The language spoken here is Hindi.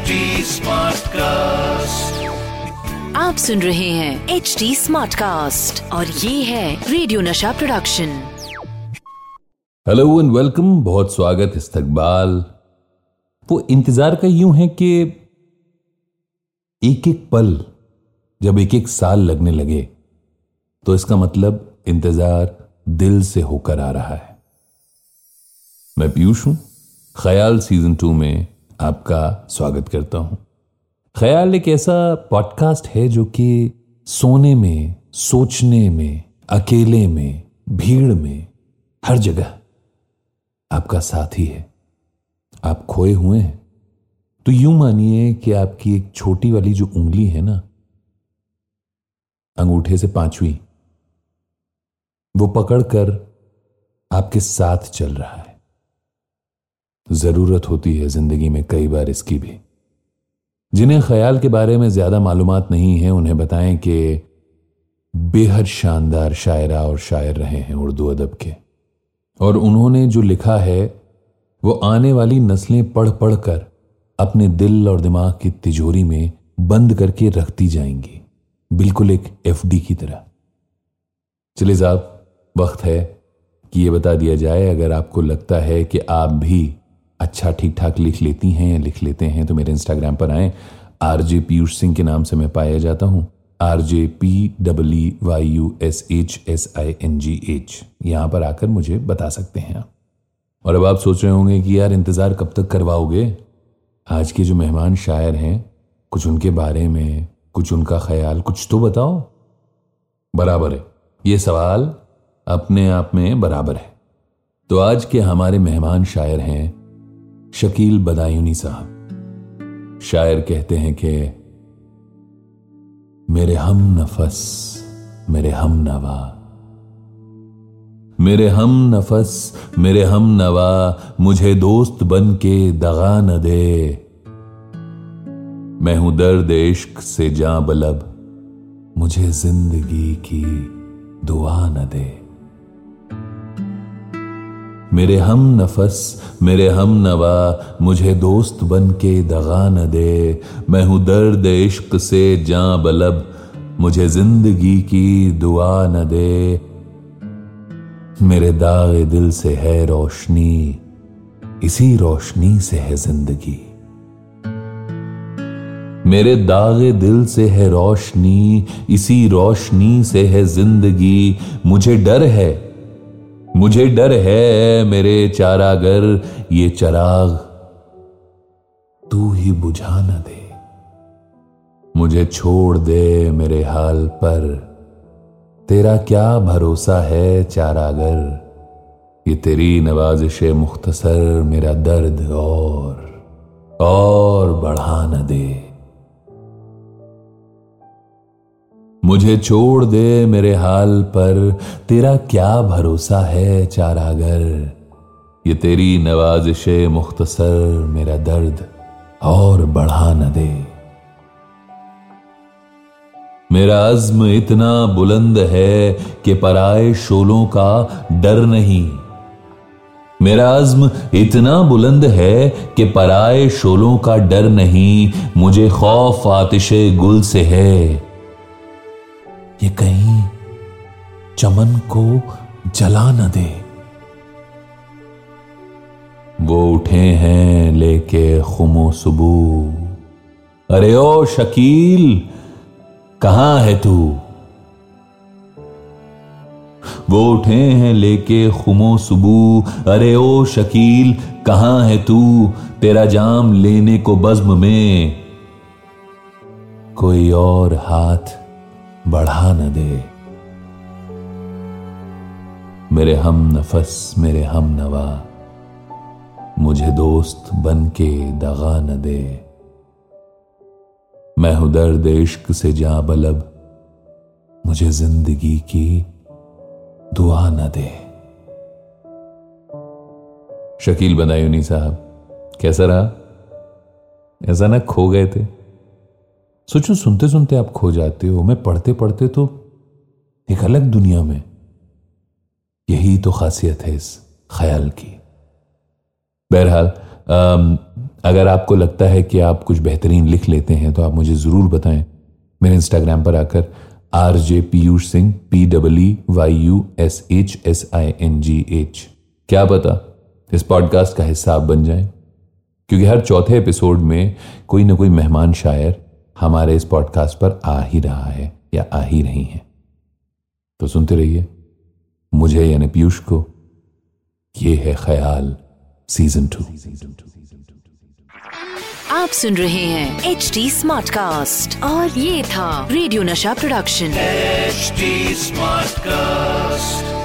HD कास्ट आप सुन रहे हैं एच डी स्मार्ट कास्ट और ये है रेडियो नशा प्रोडक्शन हेलो एंड वेलकम बहुत स्वागत इस्तकबाल। वो इंतज़ार का यूँ है कि एक एक पल जब एक एक साल लगने लगे तो इसका मतलब इंतज़ार दिल से होकर आ रहा है। मैं पीयूष हूँ। ख्याल सीज़न टू में आपका स्वागत करता हूँ। ख्याल एक ऐसा पॉडकास्ट है जो कि सोने में, सोचने में, अकेले में, भीड़ में, हर जगह आपका साथी है। आप खोए हुए हैं। तो यूँ मानिए कि आपकी एक छोटी वाली जो उंगली है ना, अंगूठे से पांचवी, वो पकड़कर आपके साथ चल रहा है। ज़रूरत होती है ज़िंदगी में कई बार इसकी भी। जिन्हें ख्याल के बारे में ज़्यादा मालूम नहीं है, उन्हें बताएँ कि बेहद शानदार शायरा और शायर रहे हैं उर्दू अदब के। और उन्होंने जो लिखा है, वो आने वाली नस्लें पढ़ पढ़ कर अपने दिल और दिमाग की तिजोरी में बंद करके रखती जाएँगी। बिल्कुल एक एफडी की तरह। चलिए साहब, वक्त है कि ये बता दिया जाए। अगर आपको लगता है कि आप भी अच्छा ठीक ठाक लिख लेती हैं या लिख लेते हैं तो मेरे इंस्टाग्राम पर आए। आर जे पीयूष सिंह के नाम से मैं पाया जाता हूँ। R J P W Y U S H S I N G H. यहाँ पर आकर मुझे बता सकते हैं आप। और अब आप सोच रहे होंगे कि यार इंतज़ार कब तक करवाओगे? आज के जो मेहमान शायर हैं, कुछ उनके बारे में, कुछ उनका ख्याल, कुछ तो बताओ। बराबर है। ये सवाल अपने आप में बराबर है। तो आज के हमारे मेहमान शायर हैं शकील बदायूनी साहब। शायर कहते हैं कि, मेरे हम नफस, मेरे हम नवा, मेरे हम नफस, मेरे हम नवा, मुझे दोस्त बन के दगा न दे। मैं हूँ दर्द इश्क से जा बलब, मुझे ज़िंदगी की दुआ न दे। मेरे हम नफस मेरे हम नवा मुझे दोस्त बन के दगा न दे। मैं हूँ दर्द इश्क से जा बलब, मुझे ज़िंदगी की दुआ न दे। मेरे दाग दिल से है रोशनी, इसी रोशनी से है ज़िंदगी। मेरे दागे दिल से है रोशनी, इसी रोशनी से है ज़िंदगी। मुझे डर है मुझे डर है मेरे चारागर, ये चराग। तू ही बुझा न दे। मुझे छोड़ दे मेरे हाल पर। तेरा क्या भरोसा है चारागर? ये तेरी नवाजिश मुख्तसर मेरा दर्द और और बढ़ा न दे। मुझे छोड़ दे मेरे हाल पर। तेरा क्या भरोसा है चारागर? ये तेरी नवाजिश मुख्तसर मेरा दर्द और बढ़ा न दे। मेरा अज्म इतना बुलंद है कि पराए शोलों का डर नहीं। मेरा अज्म इतना बुलंद है कि पराए शोलों का डर नहीं। मुझे खौफ आतिशे गुल से है। ये कहीं चमन को जला न दे। वो उठे हैं लेके खुमो सुबू अरे ओ शकील, कहाँ है तू? वो उठे हैं लेके खुमो सुबू अरे ओ शकील, कहाँ है तू? तेरा जाम लेने को बज्म में। कोई और हाथ बढ़ा न दे। मेरे हम नफस, मेरे हम नवा। मुझे दोस्त बन के दगा न दे। मैं हूँ दर्द इश्क से जा बलब। मुझे ज़िंदगी की दुआ न दे। शकील बनायुनी साहब, कैसा रहा? ऐसा ना खो गए थे। सोचो सुनते सुनते आप खो जाते हो, मैं पढ़ते पढ़ते तो एक अलग दुनिया में। यही तो खासियत है इस ख्याल की। बहरहाल अगर आपको लगता है कि आप कुछ बेहतरीन लिख लेते हैं तो आप मुझे ज़रूर बताएँ। मेरे इंस्टाग्राम पर आकर R J Piyush Singh P W Y U S H S I N G H क्या पता इस पॉडकास्ट का हिस्सा आप बन जाएँ, क्योंकि हर चौथे एपिसोड में कोई ना कोई मेहमान शायर हमारे इस पॉडकास्ट पर आ ही रहा है या आ ही रही है। तो सुनते रहिए। मुझे यानी पीयूष को ये है ख्याल सीज़न टू आप सुन रहे हैं एच डी स्मार्ट कास्ट और ये था रेडियो नशा प्रोडक्शन HD Smartcast.